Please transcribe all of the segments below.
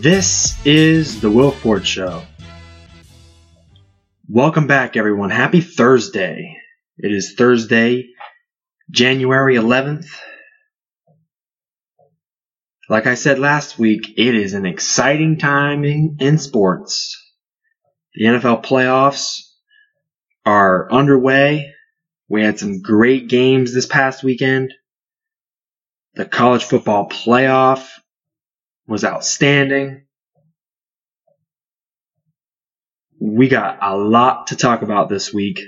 This is the Will Ford Show. Welcome back, everyone. Happy Thursday. It is Thursday, January 11th. Like I said last week, it is an exciting time in, in sports. The NFL playoffs are underway. We had some great games this past weekend. The college football playoff was outstanding. We got a lot to talk about this week.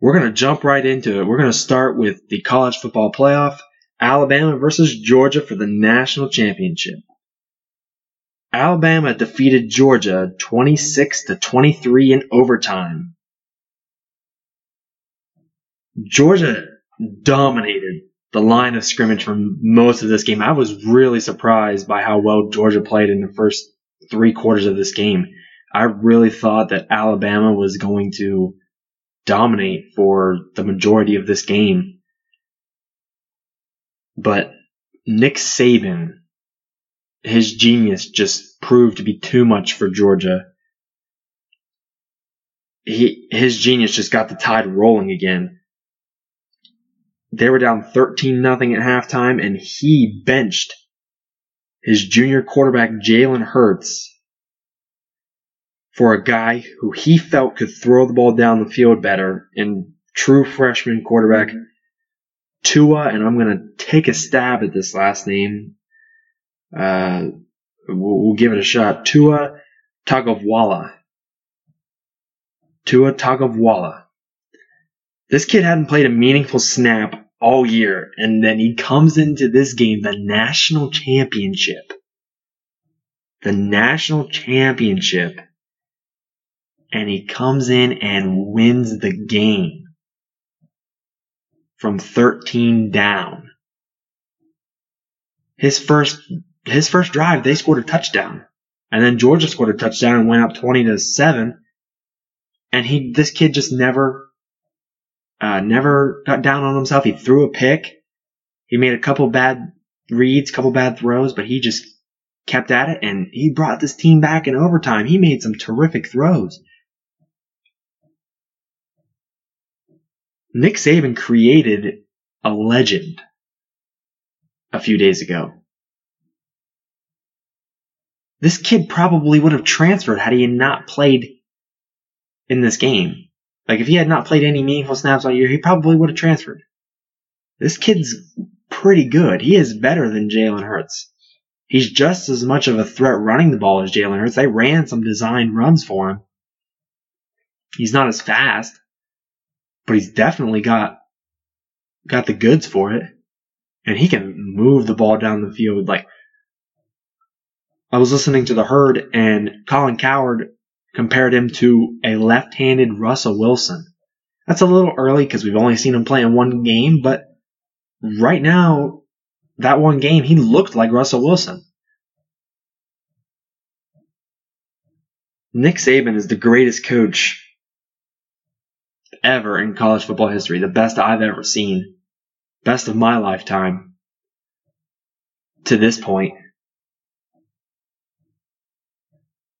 We're going to jump right into it. We're going to start with the college football playoff, Alabama versus Georgia for the national championship. Alabama defeated Georgia 26 to 23 in overtime. Georgia dominated the line of scrimmage for most of this game. I was really surprised by how well Georgia played in the first three quarters of this game. I really thought that Alabama was going to dominate for the majority of this game. But Nick Saban, his genius just proved to be too much for Georgia. He, his genius just got the tide rolling again they were down 13 nothing at halftime, and he benched his junior quarterback Jalen Hurts for a guy who he felt could throw the ball down the field better and true freshman quarterback Tua, and I'm going to take a stab at this last name. Uh, we'll, we'll, give it a shot. Tua Tagovailoa. Tua Tagovailoa. This kid hadn't played a meaningful snap all year, and then he comes into this game, the national championship. The national championship. And he comes in and wins the game from 13 down. His first, his first drive, they scored a touchdown. And then Georgia scored a touchdown and went up 20 to 7. And he, this kid just never uh, never got down on himself. He threw a pick. He made a couple bad reads, couple bad throws, but he just kept at it and he brought this team back in overtime. He made some terrific throws. Nick Saban created a legend a few days ago. This kid probably would have transferred had he not played in this game. Like if he had not played any meaningful snaps all year, he probably would have transferred. This kid's pretty good. He is better than Jalen Hurts. He's just as much of a threat running the ball as Jalen Hurts. They ran some designed runs for him. He's not as fast, but he's definitely got got the goods for it. And he can move the ball down the field like I was listening to the herd and Colin Cowherd compared him to a left-handed Russell Wilson. That's a little early because we've only seen him play in one game, but right now, that one game, he looked like Russell Wilson. Nick Saban is the greatest coach ever in college football history, the best I've ever seen, best of my lifetime to this point.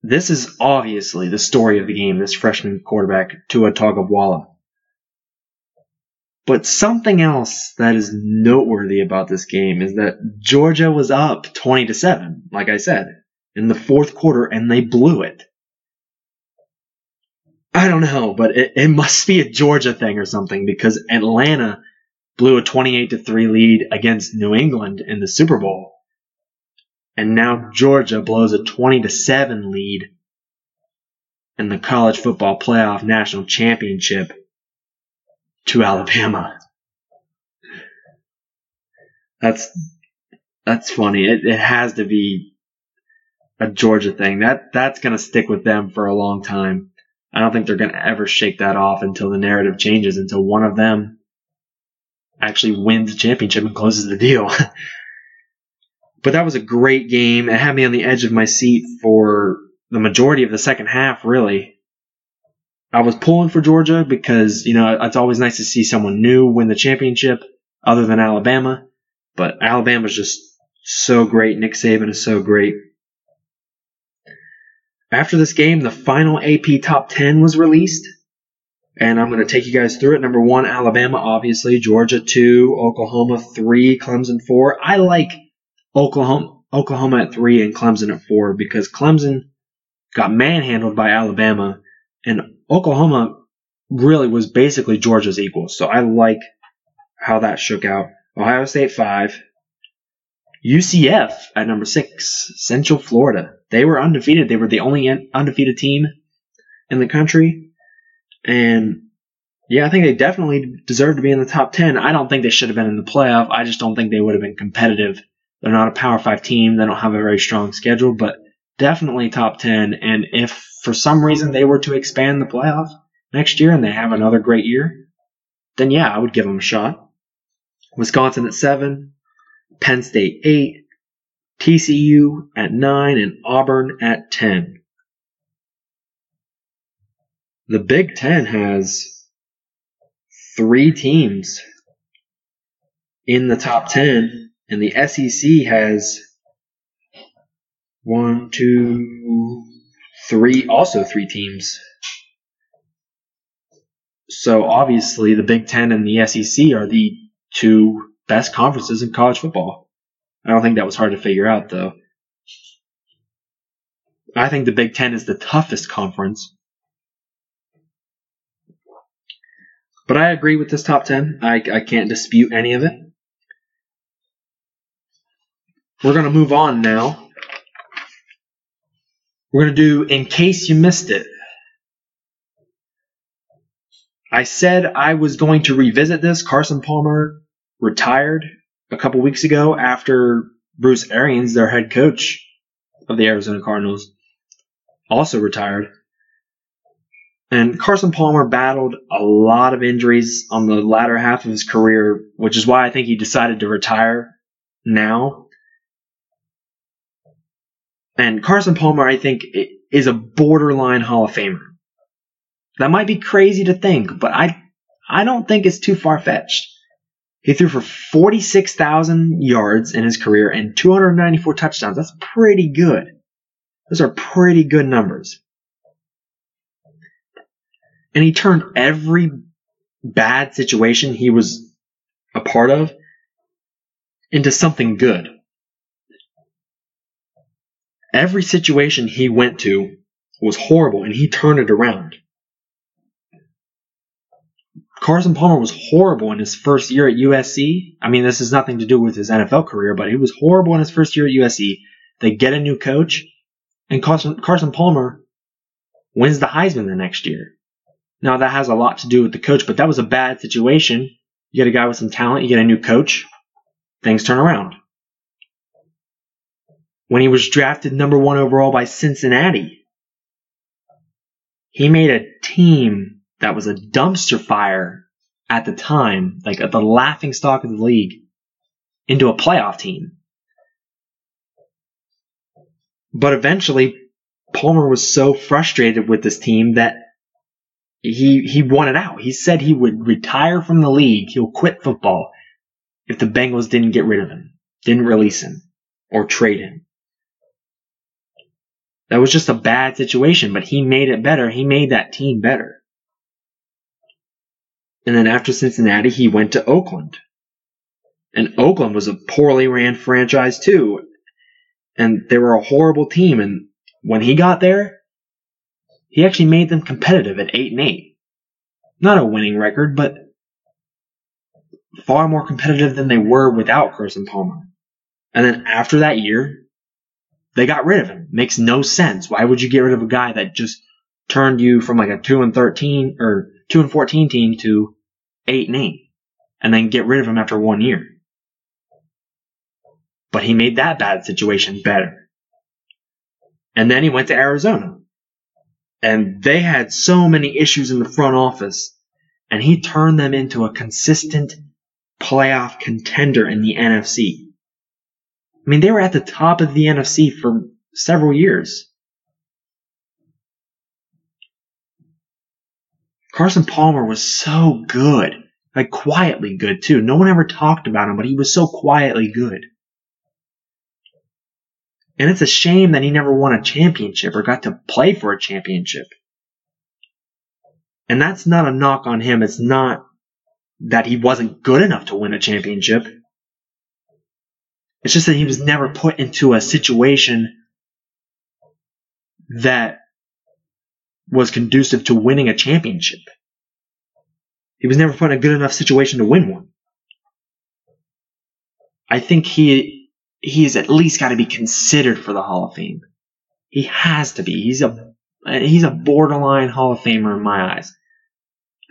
This is obviously the story of the game, this freshman quarterback, Tua Tagovailoa. But something else that is noteworthy about this game is that Georgia was up 20 to 7, like I said, in the fourth quarter, and they blew it. I don't know, but it, it must be a Georgia thing or something because Atlanta blew a 28 to 3 lead against New England in the Super Bowl and now Georgia blows a 20 to 7 lead in the college football playoff national championship to Alabama. That's that's funny. It, it has to be a Georgia thing. That that's going to stick with them for a long time. I don't think they're going to ever shake that off until the narrative changes, until one of them actually wins the championship and closes the deal. But that was a great game. It had me on the edge of my seat for the majority of the second half, really. I was pulling for Georgia because, you know, it's always nice to see someone new win the championship other than Alabama. But Alabama's just so great. Nick Saban is so great. After this game, the final AP top 10 was released. And I'm going to take you guys through it. Number one, Alabama, obviously. Georgia, two. Oklahoma, three. Clemson, four. I like Oklahoma, Oklahoma at three and Clemson at four because Clemson got manhandled by Alabama and Oklahoma really was basically Georgia's equal. So I like how that shook out. Ohio State five. UCF at number six, Central Florida. They were undefeated. They were the only undefeated team in the country. And yeah, I think they definitely deserve to be in the top 10. I don't think they should have been in the playoff. I just don't think they would have been competitive. They're not a Power 5 team. They don't have a very strong schedule, but definitely top 10. And if for some reason they were to expand the playoff next year and they have another great year, then yeah, I would give them a shot. Wisconsin at 7, Penn State 8, TCU at 9, and Auburn at 10. The Big Ten has three teams in the top 10, and the SEC has one, two, three, also three teams. So obviously, the Big Ten and the SEC are the two best conferences in college football. I don't think that was hard to figure out, though. I think the Big Ten is the toughest conference. But I agree with this top 10. I, I can't dispute any of it. We're going to move on now. We're going to do In Case You Missed It. I said I was going to revisit this. Carson Palmer retired a couple weeks ago after Bruce Arians, their head coach of the Arizona Cardinals, also retired. And Carson Palmer battled a lot of injuries on the latter half of his career, which is why I think he decided to retire now. And Carson Palmer, I think, is a borderline Hall of Famer. That might be crazy to think, but I I don't think it's too far fetched. He threw for 46,000 yards in his career and 294 touchdowns. That's pretty good. Those are pretty good numbers. And he turned every bad situation he was a part of into something good. Every situation he went to was horrible and he turned it around. Carson Palmer was horrible in his first year at USC. I mean, this has nothing to do with his NFL career, but he was horrible in his first year at USC. They get a new coach, and Carson, Carson Palmer wins the Heisman the next year. Now, that has a lot to do with the coach, but that was a bad situation. You get a guy with some talent, you get a new coach, things turn around. When he was drafted number one overall by Cincinnati, he made a team that was a dumpster fire at the time, like the laughing stock of the league, into a playoff team. But eventually, Palmer was so frustrated with this team that he he wanted out. He said he would retire from the league. He'll quit football if the Bengals didn't get rid of him, didn't release him, or trade him. That was just a bad situation, but he made it better. He made that team better. And then after Cincinnati, he went to Oakland. And Oakland was a poorly ran franchise too. And they were a horrible team. And when he got there, he actually made them competitive at 8 and 8. Not a winning record, but far more competitive than they were without Carson Palmer. And then after that year, they got rid of him. Makes no sense. Why would you get rid of a guy that just turned you from like a 2 and 13 or 2 and 14 team to eight and eight, and then get rid of him after one year. But he made that bad situation better. And then he went to Arizona. And they had so many issues in the front office. And he turned them into a consistent playoff contender in the NFC. I mean, they were at the top of the NFC for several years. Carson Palmer was so good. Like quietly good too. No one ever talked about him, but he was so quietly good. And it's a shame that he never won a championship or got to play for a championship. And that's not a knock on him. It's not that he wasn't good enough to win a championship. It's just that he was never put into a situation that was conducive to winning a championship. He was never put in a good enough situation to win one. I think he he's at least got to be considered for the Hall of Fame. He has to be. He's a he's a borderline Hall of Famer in my eyes.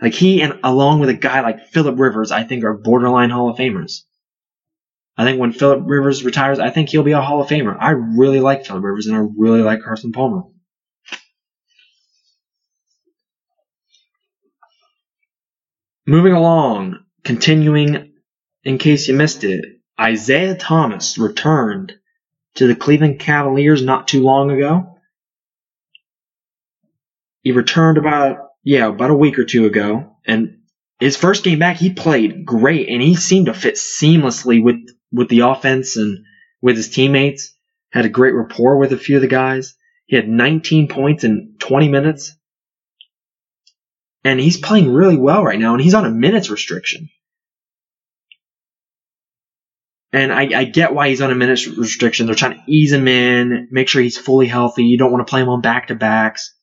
Like he and along with a guy like Philip Rivers, I think are borderline Hall of Famers. I think when Philip Rivers retires, I think he'll be a Hall of Famer. I really like Philip Rivers and I really like Carson Palmer. Moving along, continuing, in case you missed it, Isaiah Thomas returned to the Cleveland Cavaliers not too long ago. He returned about, yeah, about a week or two ago. And his first game back, he played great and he seemed to fit seamlessly with, with the offense and with his teammates. Had a great rapport with a few of the guys. He had 19 points in 20 minutes. And he's playing really well right now and he's on a minutes restriction. And I, I, get why he's on a minutes restriction. They're trying to ease him in, make sure he's fully healthy. You don't want to play him on back to backs.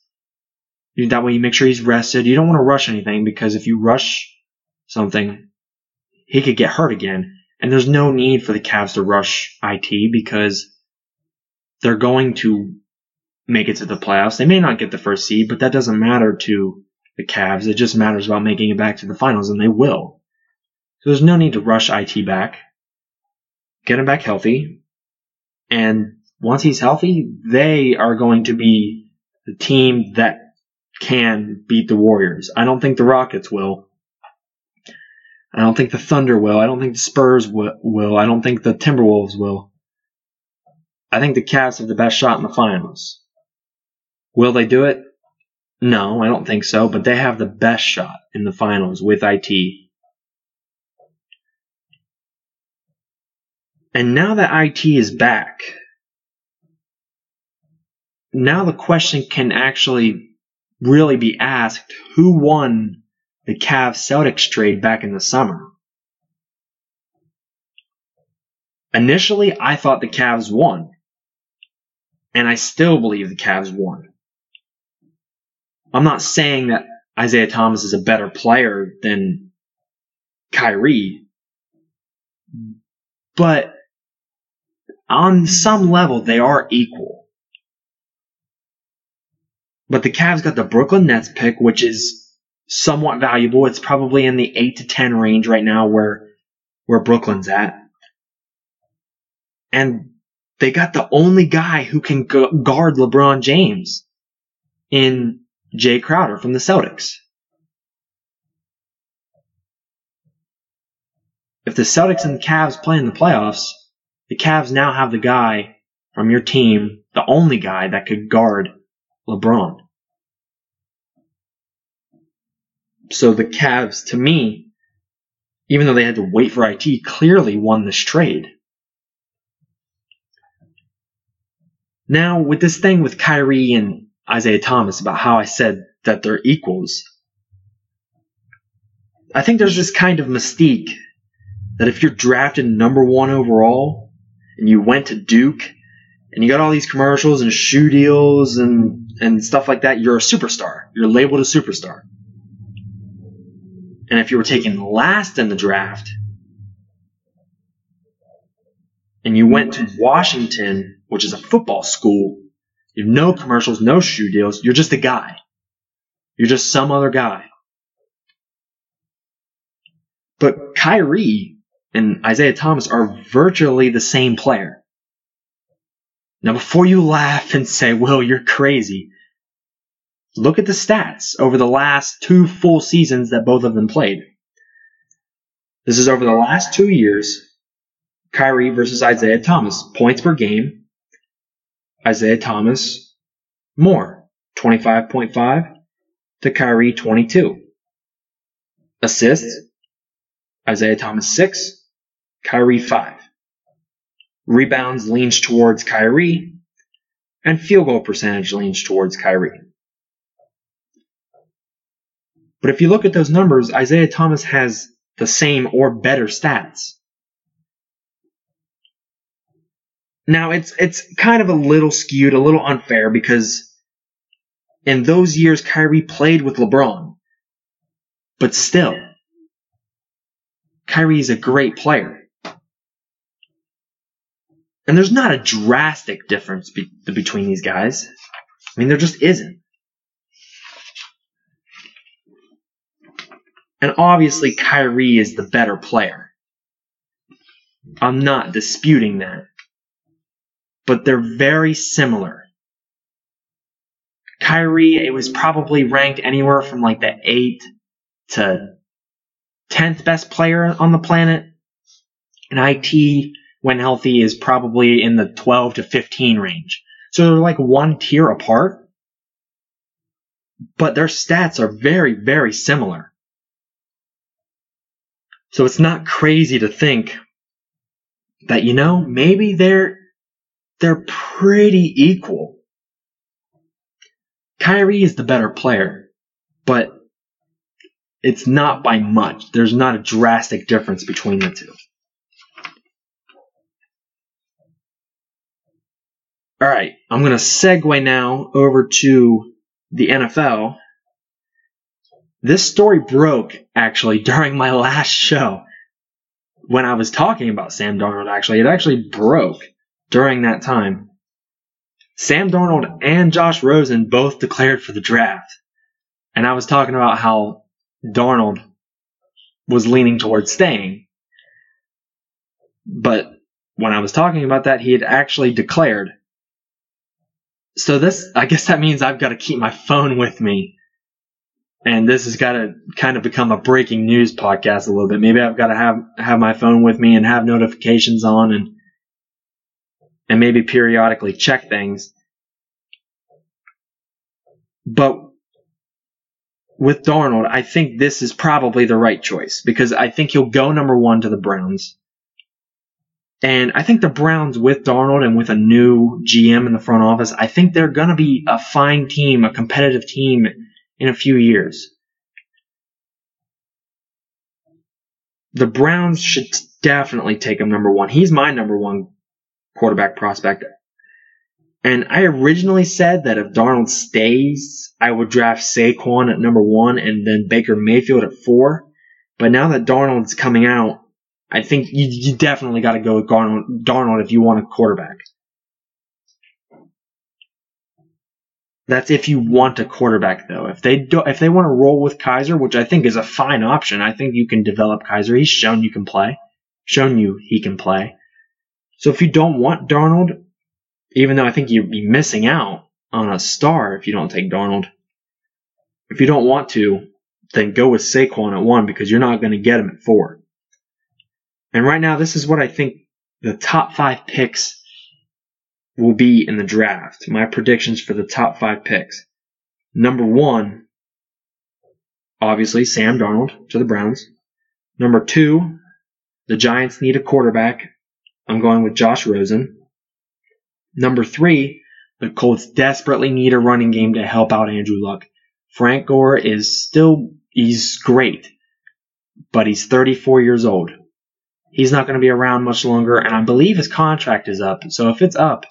That way you make sure he's rested. You don't want to rush anything because if you rush something, he could get hurt again. And there's no need for the Cavs to rush IT because they're going to make it to the playoffs. They may not get the first seed, but that doesn't matter to the Cavs. It just matters about making it back to the finals, and they will. So there's no need to rush IT back get him back healthy. And once he's healthy, they are going to be the team that can beat the Warriors. I don't think the Rockets will. I don't think the Thunder will. I don't think the Spurs will. I don't think the Timberwolves will. I think the Cavs have the best shot in the finals. Will they do it? No, I don't think so, but they have the best shot in the finals with IT. And now that IT is back, now the question can actually really be asked who won the Cavs Celtics trade back in the summer? Initially, I thought the Cavs won. And I still believe the Cavs won. I'm not saying that Isaiah Thomas is a better player than Kyrie, but on some level, they are equal. But the Cavs got the Brooklyn Nets pick, which is somewhat valuable. It's probably in the 8 to 10 range right now where, where Brooklyn's at. And they got the only guy who can guard LeBron James in Jae Crowder from the Celtics. If the Celtics and the Cavs play in the playoffs, the Cavs now have the guy from your team, the only guy that could guard LeBron. So the Cavs, to me, even though they had to wait for IT, clearly won this trade. Now, with this thing with Kyrie and Isaiah Thomas about how I said that they're equals, I think there's this kind of mystique that if you're drafted number one overall, and you went to Duke and you got all these commercials and shoe deals and, and stuff like that, you're a superstar. You're labeled a superstar. And if you were taken last in the draft and you went to Washington, which is a football school, you have no commercials, no shoe deals, you're just a guy. You're just some other guy. But Kyrie and Isaiah Thomas are virtually the same player. Now, before you laugh and say, Will, you're crazy, look at the stats over the last two full seasons that both of them played. This is over the last two years Kyrie versus Isaiah Thomas. Points per game. Isaiah Thomas more. 25.5 to Kyrie 22. Assists. Isaiah Thomas 6. Kyrie 5. Rebounds leans towards Kyrie. And field goal percentage leans towards Kyrie. But if you look at those numbers, Isaiah Thomas has the same or better stats. Now it's it's kind of a little skewed, a little unfair because in those years Kyrie played with LeBron. But still, Kyrie is a great player. And there's not a drastic difference be- between these guys. I mean, there just isn't. And obviously, Kyrie is the better player. I'm not disputing that. But they're very similar. Kyrie, it was probably ranked anywhere from like the 8th to 10th best player on the planet. And IT, when healthy, is probably in the 12 to 15 range. So they're like one tier apart. But their stats are very, very similar. So it's not crazy to think that, you know, maybe they're, they're pretty equal. Kyrie is the better player, but it's not by much. There's not a drastic difference between the two. All right, I'm going to segue now over to the NFL. This story broke actually during my last show when I was talking about Sam Darnold. Actually, it actually broke during that time. Sam Darnold and Josh Rosen both declared for the draft. And I was talking about how Darnold was leaning towards staying. But when I was talking about that, he had actually declared. So this, I guess that means I've got to keep my phone with me. And this has got to kind of become a breaking news podcast a little bit. Maybe I've got to have, have my phone with me and have notifications on and and maybe periodically check things. But with Darnold, I think this is probably the right choice because I think he'll go number one to the Browns. And I think the Browns with Darnold and with a new GM in the front office, I think they're going to be a fine team, a competitive team in a few years. The Browns should definitely take him number one. He's my number one quarterback prospect. And I originally said that if Darnold stays, I would draft Saquon at number one and then Baker Mayfield at four. But now that Darnold's coming out, I think you, you definitely got to go with Darnold, Darnold if you want a quarterback. That's if you want a quarterback, though. If they don't, if they want to roll with Kizer, which I think is a fine option, I think you can develop Kizer. He's shown you can play, shown you he can play. So if you don't want Darnold, even though I think you'd be missing out on a star if you don't take Darnold, if you don't want to, then go with Saquon at one because you're not going to get him at four. And right now, this is what I think the top five picks will be in the draft. My predictions for the top five picks. Number one, obviously Sam Darnold to the Browns. Number two, the Giants need a quarterback I'm going with Josh Rosen. Number three, the Colts desperately need a running game to help out Andrew Luck. Frank Gore is still, he's great, but he's 34 years old. He's not going to be around much longer, and I believe his contract is up. So if it's up,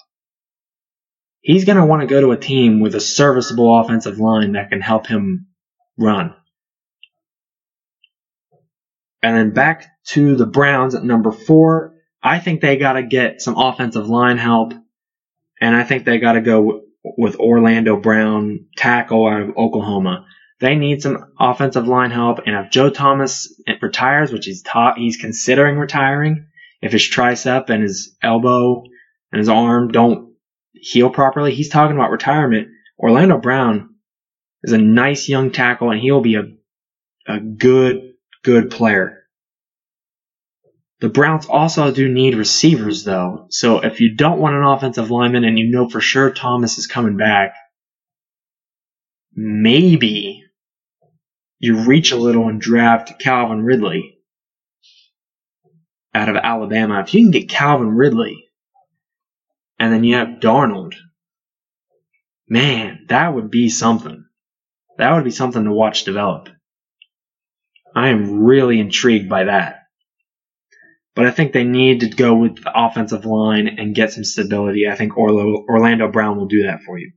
he's going to want to go to a team with a serviceable offensive line that can help him run. And then back to the Browns at number four. I think they got to get some offensive line help, and I think they got to go with Orlando Brown, tackle out of Oklahoma. They need some offensive line help, and if Joe Thomas retires, which he's taught, he's considering retiring, if his tricep and his elbow and his arm don't heal properly, he's talking about retirement. Orlando Brown is a nice young tackle, and he'll be a a good good player. The Browns also do need receivers, though. So if you don't want an offensive lineman and you know for sure Thomas is coming back, maybe you reach a little and draft Calvin Ridley out of Alabama. If you can get Calvin Ridley and then you have Darnold, man, that would be something. That would be something to watch develop. I am really intrigued by that. But I think they need to go with the offensive line and get some stability. I think Orlando Brown will do that for you.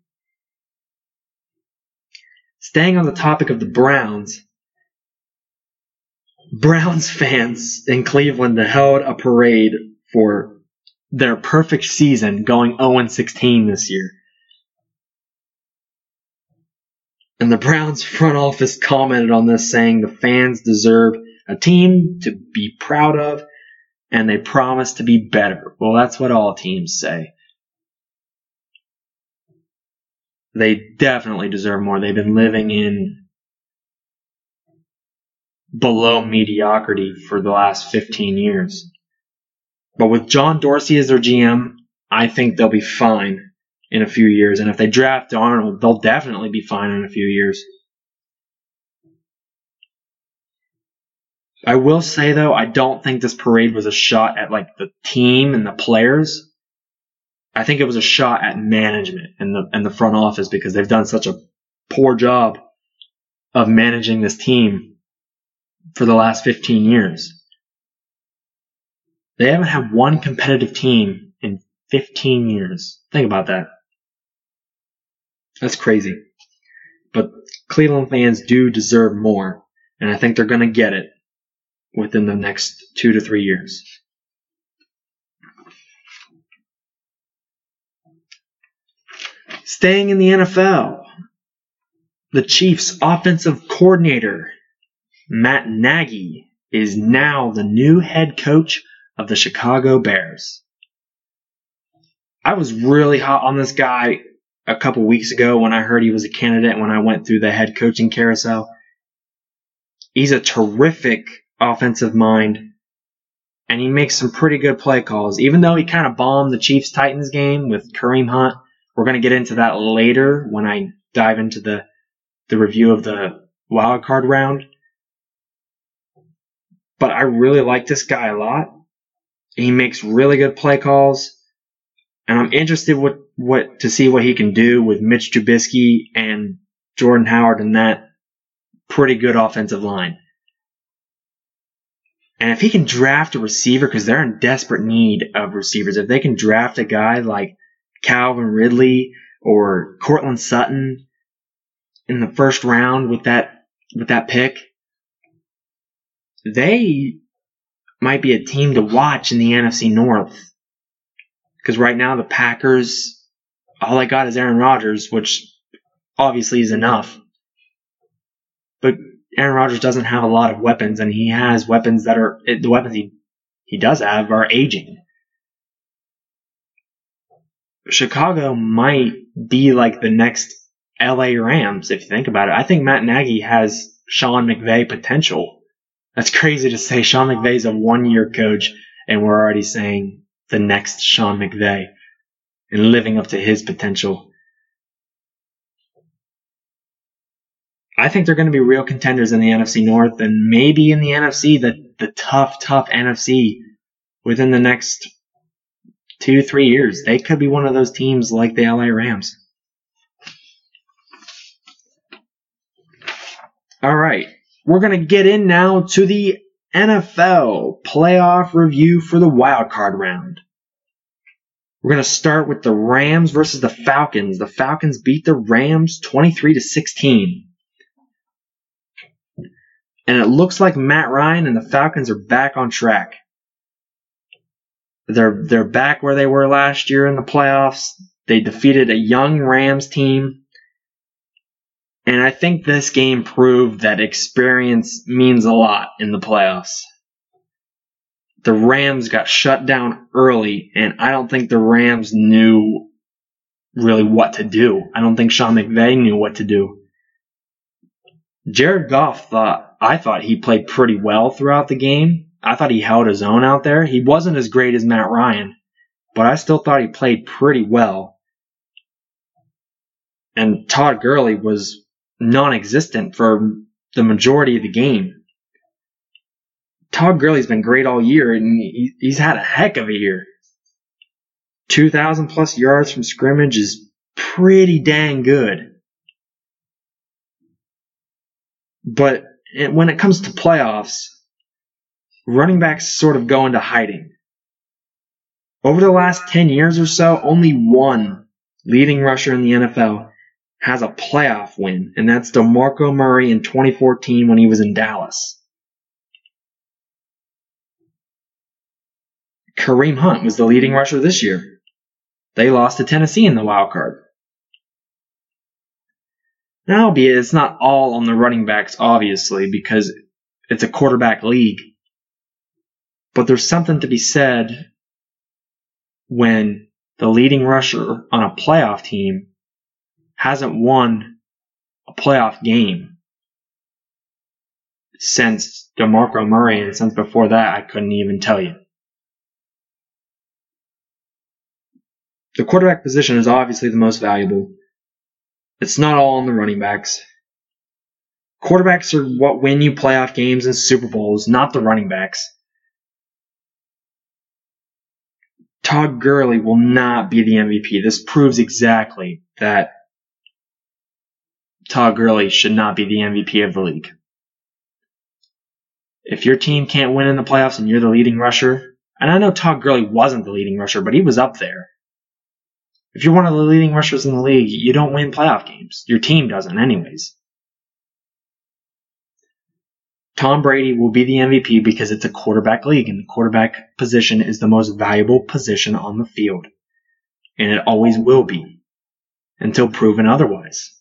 Staying on the topic of the Browns, Browns fans in Cleveland held a parade for their perfect season going 0 16 this year. And the Browns front office commented on this saying the fans deserve a team to be proud of and they promise to be better. Well, that's what all teams say. They definitely deserve more. They've been living in below mediocrity for the last 15 years. But with John Dorsey as their GM, I think they'll be fine in a few years. And if they draft Darnold, they'll definitely be fine in a few years. I will say though, I don't think this parade was a shot at like the team and the players. I think it was a shot at management and the and the front office because they've done such a poor job of managing this team for the last 15 years. They haven't had one competitive team in 15 years. Think about that. That's crazy. But Cleveland fans do deserve more, and I think they're going to get it within the next two to three years. Staying in the NFL, the Chiefs' offensive coordinator, Matt Nagy, is now the new head coach of the Chicago Bears. I was really hot on this guy a couple weeks ago when I heard he was a candidate when I went through the head coaching carousel. He's a terrific offensive mind and he makes some pretty good play calls. Even though he kind of bombed the Chiefs Titans game with Kareem Hunt, we're going to get into that later when I dive into the the review of the wild card round. But I really like this guy a lot. He makes really good play calls. And I'm interested what, what to see what he can do with Mitch Trubisky and Jordan Howard and that pretty good offensive line. And if he can draft a receiver, because they're in desperate need of receivers, if they can draft a guy like Calvin Ridley or Courtland Sutton in the first round with that with that pick, they might be a team to watch in the NFC North. Because right now the Packers, all I got is Aaron Rodgers, which obviously is enough. But Aaron Rodgers doesn't have a lot of weapons, and he has weapons that are the weapons he he does have are aging. Chicago might be like the next LA Rams if you think about it. I think Matt Nagy has Sean McVay potential. That's crazy to say. Sean McVay's a one year coach, and we're already saying the next Sean McVay and living up to his potential. I think they're going to be real contenders in the NFC North and maybe in the NFC, the, the tough, tough NFC within the next two, three years. They could be one of those teams like the LA Rams. All right. We're going to get in now to the NFL playoff review for the wild card round. We're going to start with the Rams versus the Falcons. The Falcons beat the Rams 23 to 16. And it looks like Matt Ryan and the Falcons are back on track. They're they're back where they were last year in the playoffs. They defeated a young Rams team and I think this game proved that experience means a lot in the playoffs. The Rams got shut down early, and I don't think the Rams knew really what to do. I don't think Sean McVay knew what to do. Jared Goff thought, I thought he played pretty well throughout the game. I thought he held his own out there. He wasn't as great as Matt Ryan, but I still thought he played pretty well. And Todd Gurley was non-existent for the majority of the game. Todd Gurley's been great all year, and he's had a heck of a year. 2,000 plus yards from scrimmage is pretty dang good. But when it comes to playoffs, running backs sort of go into hiding. Over the last 10 years or so, only one leading rusher in the NFL has a playoff win, and that's DeMarco Murray in 2014 when he was in Dallas. Kareem Hunt was the leading rusher this year. They lost to Tennessee in the wild card. Now, albeit it's not all on the running backs, obviously, because it's a quarterback league. But there's something to be said when the leading rusher on a playoff team hasn't won a playoff game since DeMarco Murray, and since before that, I couldn't even tell you. The quarterback position is obviously the most valuable. It's not all on the running backs. Quarterbacks are what win you playoff games and Super Bowls, not the running backs. Todd Gurley will not be the MVP. This proves exactly that Todd Gurley should not be the MVP of the league. If your team can't win in the playoffs and you're the leading rusher, and I know Todd Gurley wasn't the leading rusher, but he was up there. If you're one of the leading rushers in the league, you don't win playoff games. Your team doesn't, anyways. Tom Brady will be the MVP because it's a quarterback league, and the quarterback position is the most valuable position on the field. And it always will be until proven otherwise.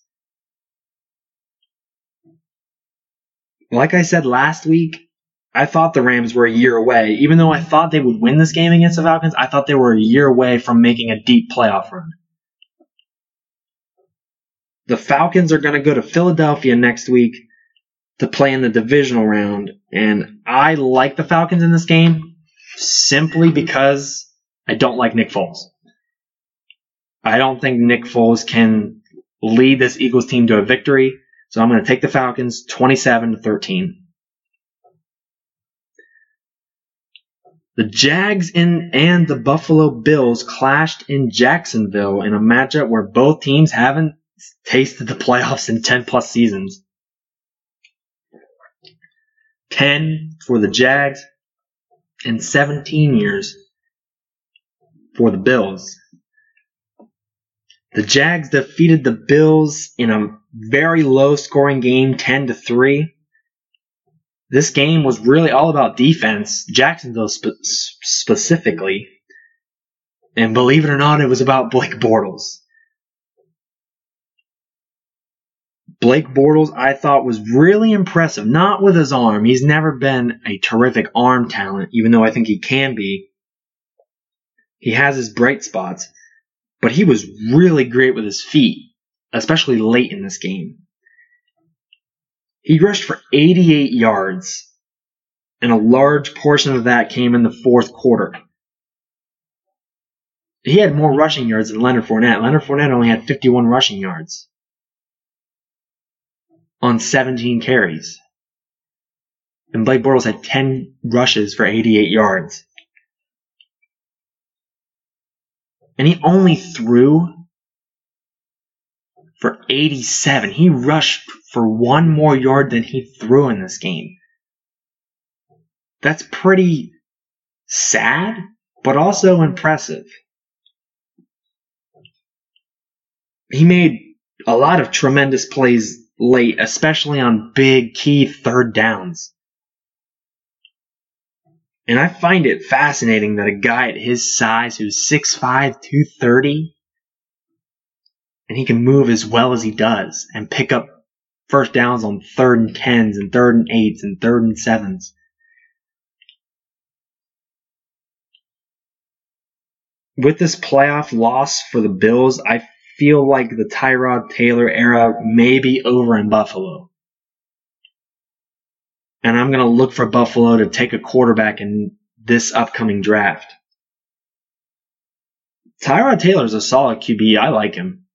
Like I said last week, I thought the Rams were a year away. Even though I thought they would win this game against the Falcons, I thought they were a year away from making a deep playoff run. The Falcons are going to go to Philadelphia next week to play in the divisional round, and I like the Falcons in this game simply because I don't like Nick Foles. I don't think Nick Foles can lead this Eagles team to a victory, so I'm going to take the Falcons 27 to 13. The Jags in, and the Buffalo Bills clashed in Jacksonville in a matchup where both teams haven't tasted the playoffs in 10 plus seasons. 10 for the Jags and 17 years for the Bills. The Jags defeated the Bills in a very low scoring game 10 to 3 this game was really all about defense, Jacksonville spe- specifically. And believe it or not, it was about Blake Bortles. Blake Bortles, I thought, was really impressive. Not with his arm. He's never been a terrific arm talent, even though I think he can be. He has his bright spots, but he was really great with his feet, especially late in this game. He rushed for 88 yards, and a large portion of that came in the fourth quarter. He had more rushing yards than Leonard Fournette. Leonard Fournette only had 51 rushing yards on 17 carries. And Blake Bortles had 10 rushes for 88 yards. And he only threw for 87. He rushed for one more yard than he threw in this game. That's pretty sad, but also impressive. He made a lot of tremendous plays late, especially on big key third downs. And I find it fascinating that a guy at his size who's 6'5, 230, and he can move as well as he does and pick up first downs on third and tens and third and eights and third and sevens. With this playoff loss for the Bills, I feel like the Tyrod Taylor era may be over in Buffalo. And I'm going to look for Buffalo to take a quarterback in this upcoming draft. Tyrod Taylor's a solid QB. I like him.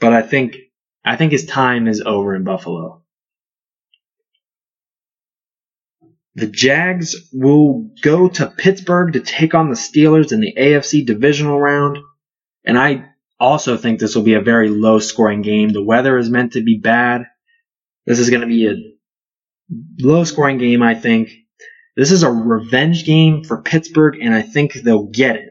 But I think I think his time is over in Buffalo. The Jags will go to Pittsburgh to take on the Steelers in the AFC divisional round. And I also think this will be a very low scoring game. The weather is meant to be bad. This is going to be a low scoring game, I think. This is a revenge game for Pittsburgh, and I think they'll get it.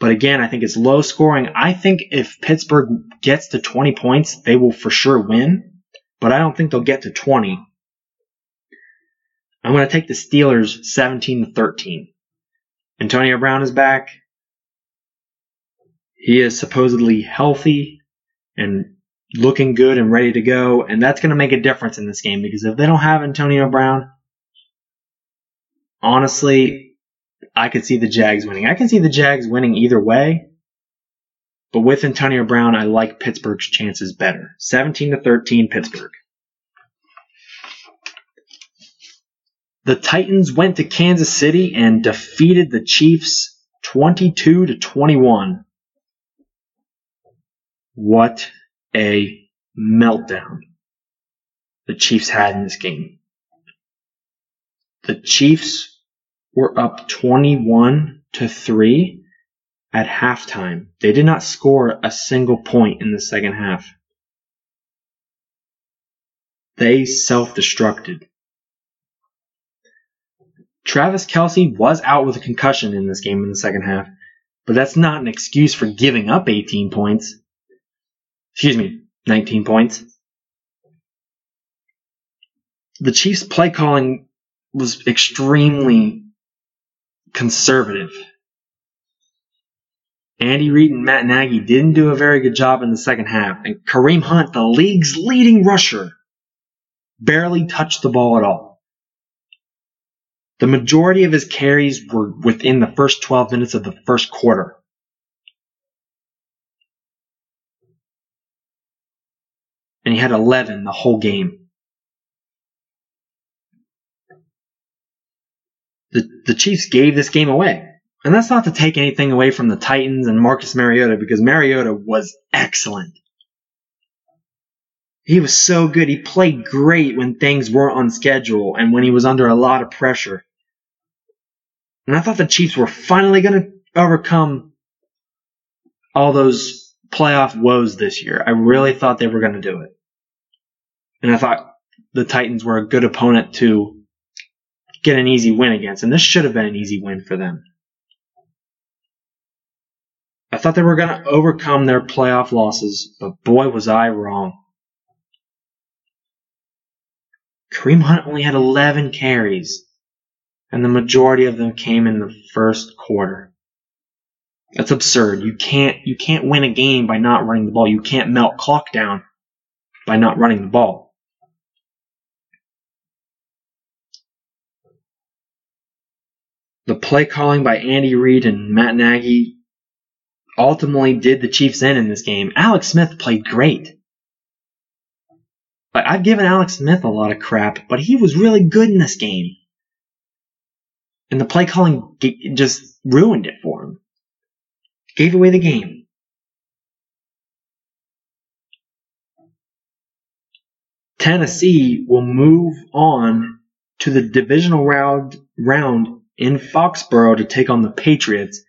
But again, I think it's low scoring. I think if Pittsburgh gets to 20 points, they will for sure win. But I don't think they'll get to 20. I'm going to take the Steelers 17 to 13. Antonio Brown is back. He is supposedly healthy and looking good and ready to go, and that's going to make a difference in this game because if they don't have Antonio Brown, honestly, I could see the Jags winning. I can see the Jags winning either way, but with Antonio Brown, I like Pittsburgh's chances better. 17 to 13 Pittsburgh. The Titans went to Kansas City and defeated the Chiefs 22 to 21. What a meltdown the Chiefs had in this game. The Chiefs were up 21 to 3 at halftime. They did not score a single point in the second half. They self-destructed. Travis Kelce was out with a concussion in this game in the second half, but that's not an excuse for giving up 18 points. Excuse me, 19 points. The Chiefs' play calling was extremely conservative. Andy Reid and Matt Nagy didn't do a very good job in the second half, and Kareem Hunt, the league's leading rusher, barely touched the ball at all. The majority of his carries were within the first 12 minutes of the first quarter. And he had 11 the whole game. The, the Chiefs gave this game away. And that's not to take anything away from the Titans and Marcus Mariota because Mariota was excellent. He was so good. He played great when things weren't on schedule and when he was under a lot of pressure. And I thought the Chiefs were finally going to overcome all those playoff woes this year. I really thought they were going to do it. And I thought the Titans were a good opponent to get an easy win against. And this should have been an easy win for them. I thought they were going to overcome their playoff losses, but boy was I wrong. Kareem Hunt only had 11 carries and the majority of them came in the first quarter. That's absurd. You can't you can't win a game by not running the ball. You can't melt clock down by not running the ball. The play calling by Andy Reid and Matt Nagy ultimately did the Chiefs in in this game. Alex Smith played great. But I've given Alex Smith a lot of crap, but he was really good in this game. And the play calling just ruined it for him. Gave away the game. Tennessee will move on to the divisional round, round in Foxborough to take on the Patriots.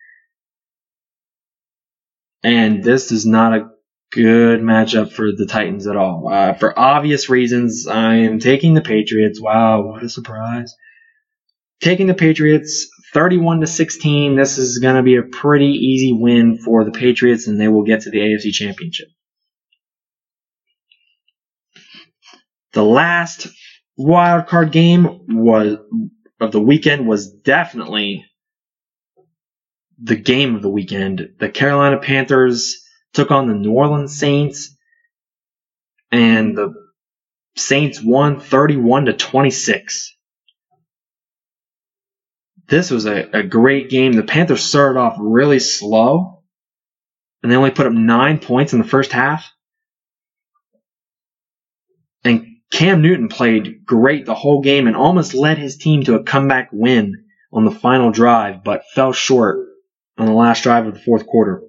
And this is not a good matchup for the Titans at all. Uh, for obvious reasons, I am taking the Patriots. Wow, what a surprise taking the Patriots 31 to 16. This is going to be a pretty easy win for the Patriots, and they will get to the AFC Championship. The last wild card game was of the weekend was definitely the game of the weekend. The Carolina Panthers took on the New Orleans Saints, and the Saints won 31 to 26 this was a, a great game. The Panthers started off really slow, and they only put up nine points in the first half. And Cam Newton played great the whole game and almost led his team to a comeback win on the final drive, but fell short on the last drive of the fourth quarter.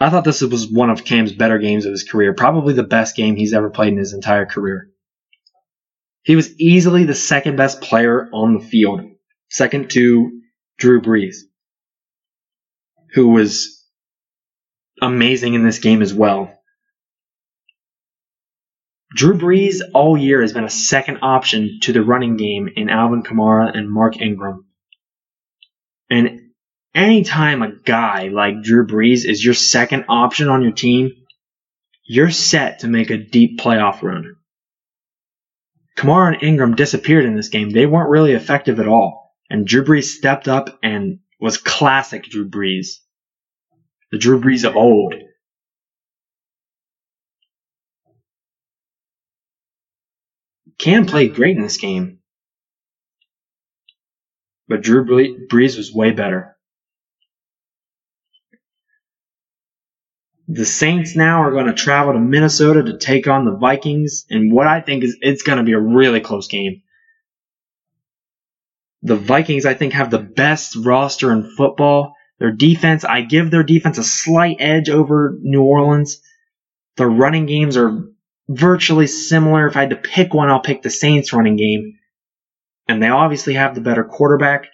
I thought this was one of Cam's better games of his career, probably the best game he's ever played in his entire career. He was easily the second best player on the field, second to Drew Brees. who was amazing in this game as well. Drew Brees all year has been a second option to the running game in Alvin Kamara and Mark Ingram. And anytime a guy like Drew Brees is your second option on your team, you're set to make a deep playoff run. Kamara and Ingram disappeared in this game. They weren't really effective at all. And Drew Brees stepped up and was classic Drew Brees. The Drew Brees of old. Cam played great in this game. But Drew Brees was way better. The Saints now are going to travel to Minnesota to take on the Vikings, and what I think is it's going to be a really close game. The Vikings, I think, have the best roster in football. Their defense, I give their defense a slight edge over New Orleans. Their running games are virtually similar. If I had to pick one, I'll pick the Saints running game. And they obviously have the better quarterback.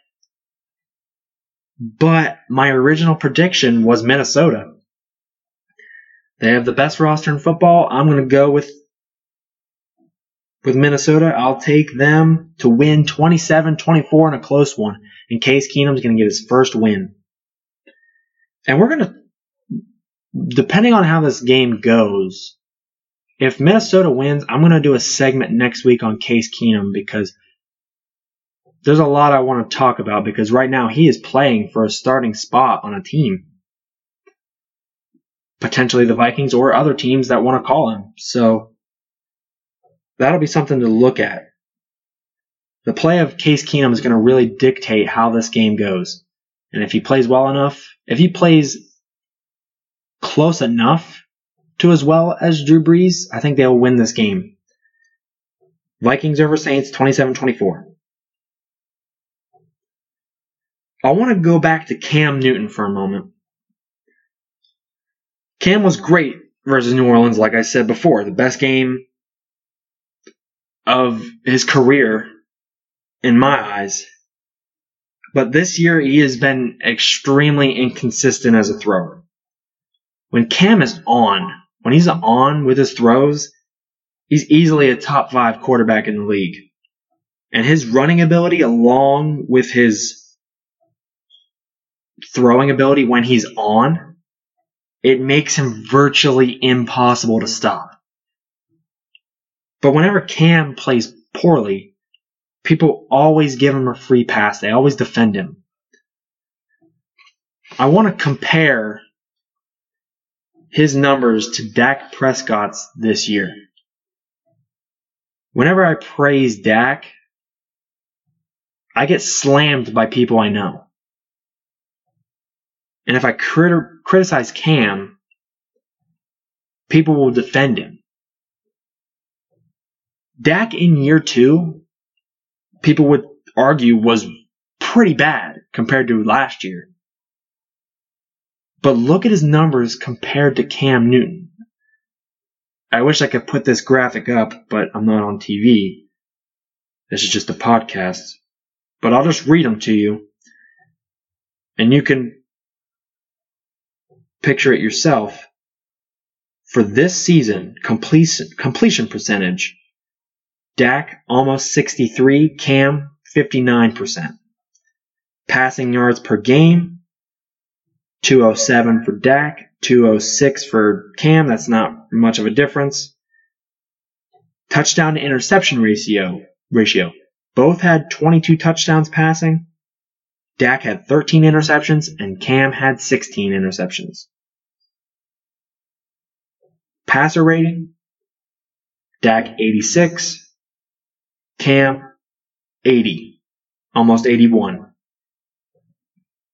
But my original prediction was Minnesota. They have the best roster in football. I'm going to go with with Minnesota. I'll take them to win 27-24 in a close one. And Case Keenum's going to get his first win. And we're going to, depending on how this game goes, if Minnesota wins, I'm going to do a segment next week on Case Keenum because there's a lot I want to talk about because right now he is playing for a starting spot on a team potentially the Vikings or other teams that want to call him. So that'll be something to look at. The play of Case Keenum is going to really dictate how this game goes. And if he plays well enough, if he plays close enough to as well as Drew Brees, I think they'll win this game. Vikings over Saints 27 24. I want to go back to Cam Newton for a moment. Cam was great versus New Orleans, like I said before. The best game of his career in my eyes. But this year he has been extremely inconsistent as a thrower. When Cam is on, when he's on with his throws, he's easily a top five quarterback in the league. And his running ability along with his throwing ability when he's on it makes him virtually impossible to stop. But whenever Cam plays poorly, people always give him a free pass. They always defend him. I want to compare his numbers to Dak Prescott's this year. Whenever I praise Dak, I get slammed by people I know. And if I crit- criticize Cam, people will defend him. Dak in year two, people would argue was pretty bad compared to last year. But look at his numbers compared to Cam Newton. I wish I could put this graphic up, but I'm not on TV. This is just a podcast. But I'll just read them to you. And you can picture it yourself. For this season, completion, completion percentage, Dak almost 63, Cam 59%. Passing yards per game, 207 for Dak, 206 for Cam. That's not much of a difference. Touchdown to interception ratio, ratio. Both had 22 touchdowns passing. Dak had 13 interceptions and Cam had 16 interceptions. Passer rating, Dak 86, Cam 80, almost 81.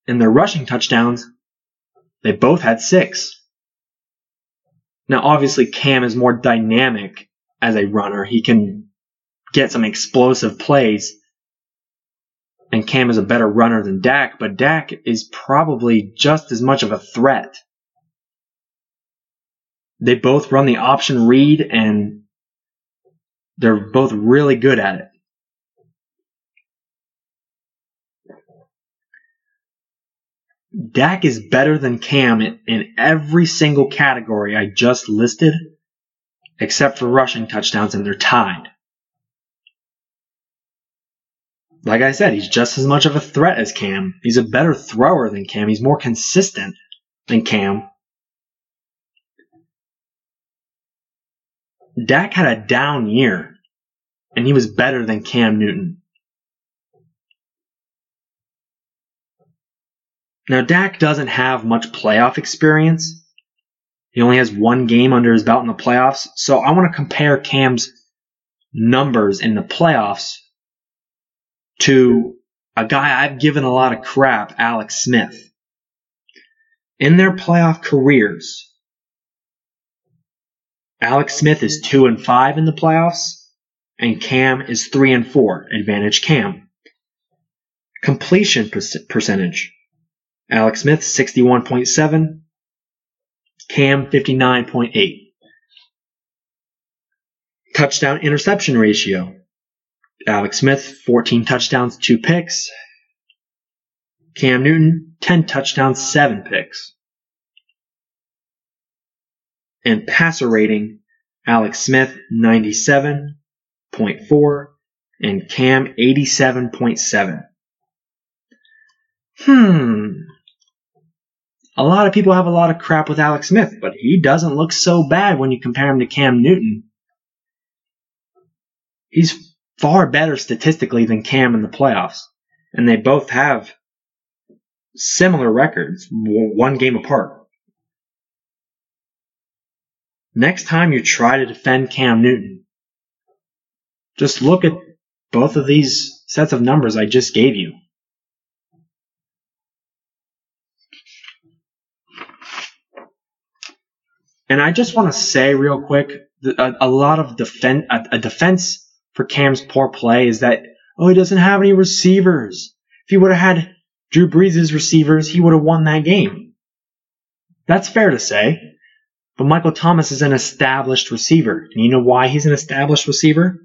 In their rushing touchdowns, they both had six. Now, obviously, Cam is more dynamic as a runner. He can get some explosive plays. And Cam is a better runner than Dak, but Dak is probably just as much of a threat they both run the option read and they're both really good at it. Dak is better than Cam in, in every single category I just listed, except for rushing touchdowns, and they're tied. Like I said, he's just as much of a threat as Cam. He's a better thrower than Cam. He's more consistent than Cam. Dak had a down year, and he was better than Cam Newton. Now, Dak doesn't have much playoff experience. He only has one game under his belt in the playoffs. So I want to compare Cam's numbers in the playoffs to a guy I've given a lot of crap, Alex Smith. In their playoff careers, Alex Smith is 2 and 5 in the playoffs, and Cam is 3 and 4, advantage Cam. Completion percentage Alex Smith 61.7, Cam 59.8. Touchdown interception ratio Alex Smith 14 touchdowns, 2 picks. Cam Newton 10 touchdowns, 7 picks. And passer rating Alex Smith 97.4 and Cam 87.7. Hmm. A lot of people have a lot of crap with Alex Smith, but he doesn't look so bad when you compare him to Cam Newton. He's far better statistically than Cam in the playoffs, and they both have similar records, one game apart. Next time you try to defend Cam Newton, just look at both of these sets of numbers I just gave you. And I just want to say real quick, a, a lot of defense, a, a defense for Cam's poor play is that, oh, he doesn't have any receivers. If he would have had Drew Brees' receivers, he would have won that game. That's fair to say. But Michael Thomas is an established receiver. And you know why he's an established receiver?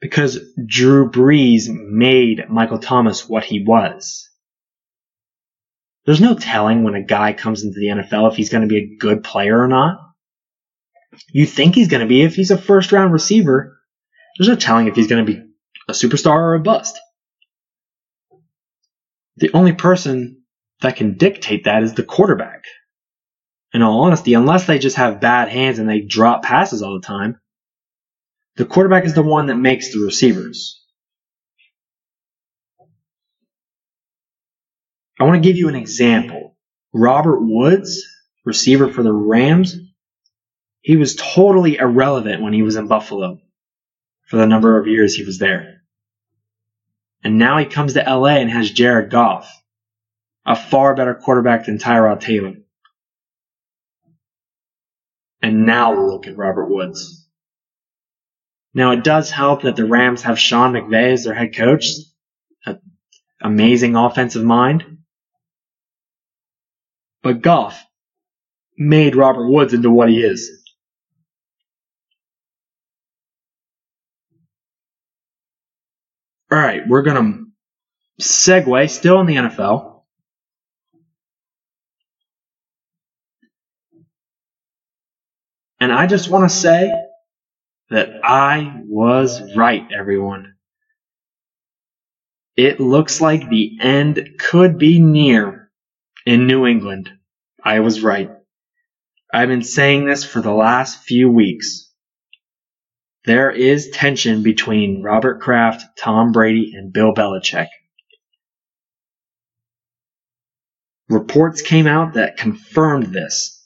Because Drew Brees made Michael Thomas what he was. There's no telling when a guy comes into the NFL if he's going to be a good player or not. You think he's going to be if he's a first round receiver. There's no telling if he's going to be a superstar or a bust. The only person that can dictate that is the quarterback. In all honesty, unless they just have bad hands and they drop passes all the time, the quarterback is the one that makes the receivers. I want to give you an example. Robert Woods, receiver for the Rams, he was totally irrelevant when he was in Buffalo for the number of years he was there. And now he comes to LA and has Jared Goff, a far better quarterback than Tyrod Taylor. And now look at Robert Woods. Now it does help that the Rams have Sean McVay as their head coach, an amazing offensive mind. But Goff made Robert Woods into what he is. All right, we're going to segue still in the NFL. And I just want to say that I was right, everyone. It looks like the end could be near in New England. I was right. I've been saying this for the last few weeks. There is tension between Robert Kraft, Tom Brady, and Bill Belichick. Reports came out that confirmed this.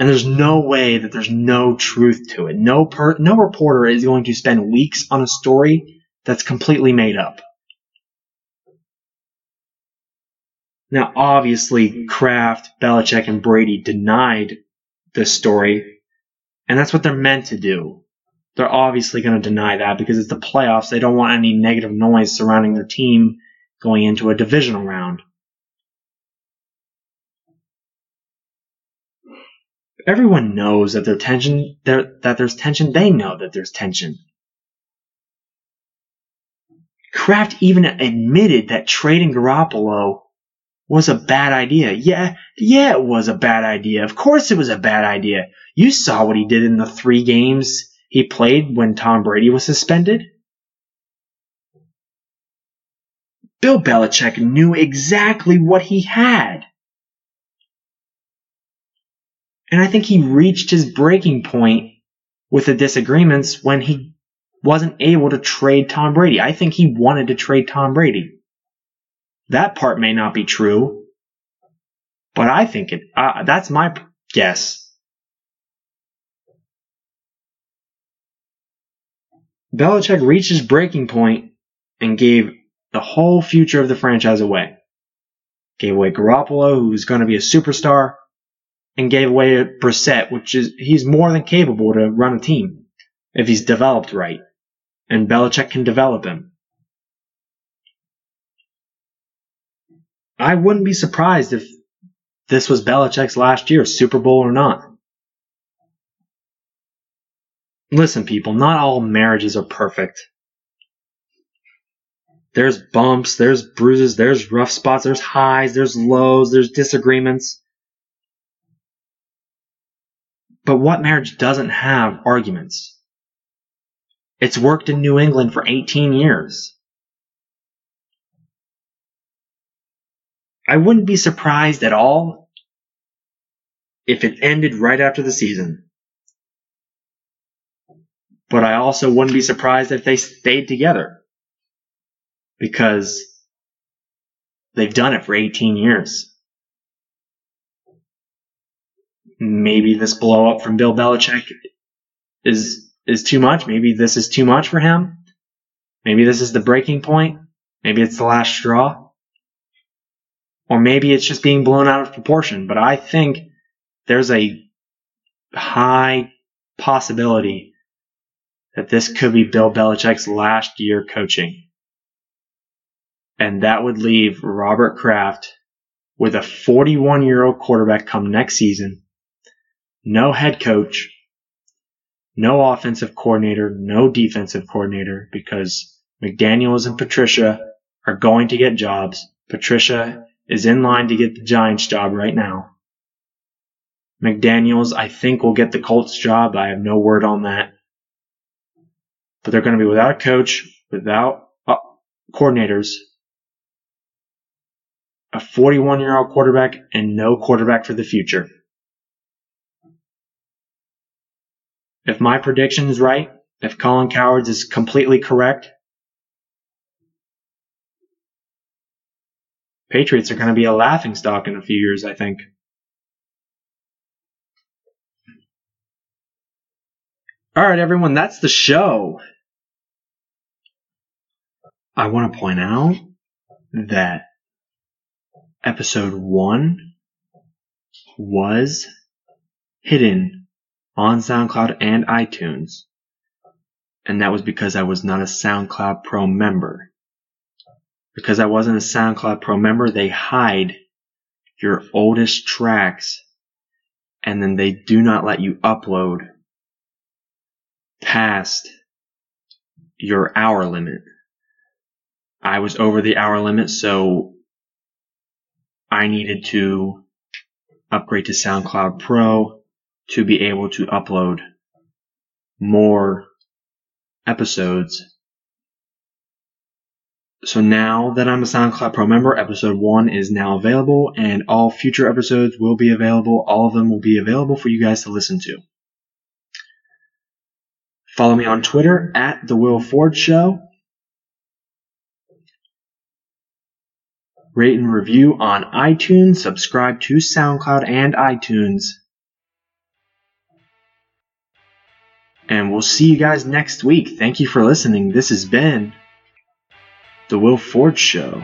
And there's no way that there's no truth to it. No per- no reporter is going to spend weeks on a story that's completely made up. Now, obviously, Kraft, Belichick, and Brady denied this story, and that's what they're meant to do. They're obviously going to deny that because it's the playoffs. They don't want any negative noise surrounding their team going into a divisional round. Everyone knows that there's tension. That there's tension. They know that there's tension. Kraft even admitted that trading Garoppolo was a bad idea. Yeah, yeah, it was a bad idea. Of course it was a bad idea. You saw what he did in the three games he played when Tom Brady was suspended. Bill Belichick knew exactly what he had. And I think he reached his breaking point with the disagreements when he wasn't able to trade Tom Brady. I think he wanted to trade Tom Brady. That part may not be true, but I think it, uh, that's my guess. Belichick reached his breaking point and gave the whole future of the franchise away. Gave away Garoppolo, who's going to be a superstar, and gave away Brissett, which is he's more than capable to run a team if he's developed right, and Belichick can develop him. I wouldn't be surprised if this was Belichick's last year, Super Bowl or not. Listen, people, not all marriages are perfect. There's bumps, there's bruises, there's rough spots, there's highs, there's lows, there's disagreements. But what marriage doesn't have arguments? It's worked in New England for 18 years. I wouldn't be surprised at all if it ended right after the season. But I also wouldn't be surprised if they stayed together because they've done it for 18 years. Maybe this blow up from Bill Belichick is is too much. Maybe this is too much for him. Maybe this is the breaking point. Maybe it's the last straw. Or maybe it's just being blown out of proportion. But I think there's a high possibility that this could be Bill Belichick's last year coaching. And that would leave Robert Kraft with a 41 year old quarterback come next season, no head coach, no offensive coordinator, no defensive coordinator, because McDaniels and Patricia are going to get jobs. Patricia is in line to get the Giants job right now. McDaniels, I think, will get the Colts job. I have no word on that but they're going to be without a coach, without uh, coordinators, a 41 year old quarterback, and no quarterback for the future. If my prediction is right, if Colin Cowherd is completely correct, Patriots are going to be a laughing stock in a few years, I think. All right, everyone, that's the show. I want to point out that episode one was hidden on SoundCloud and iTunes. And that was because I was not a SoundCloud Pro member. Because I wasn't a SoundCloud Pro member, they hide your oldest tracks and then they do not let you upload past your hour limit. I was over the hour limit, so I needed to upgrade to SoundCloud Pro to be able to upload more episodes. So now that I'm a SoundCloud Pro member, episode one is now available and all future episodes will be available. All of them will be available for you guys to listen to. Follow me on Twitter at The Will Ford Show. Rate and review on iTunes. Subscribe to SoundCloud and iTunes. And we'll see you guys next week. Thank you for listening. This has been The Will Ford Show.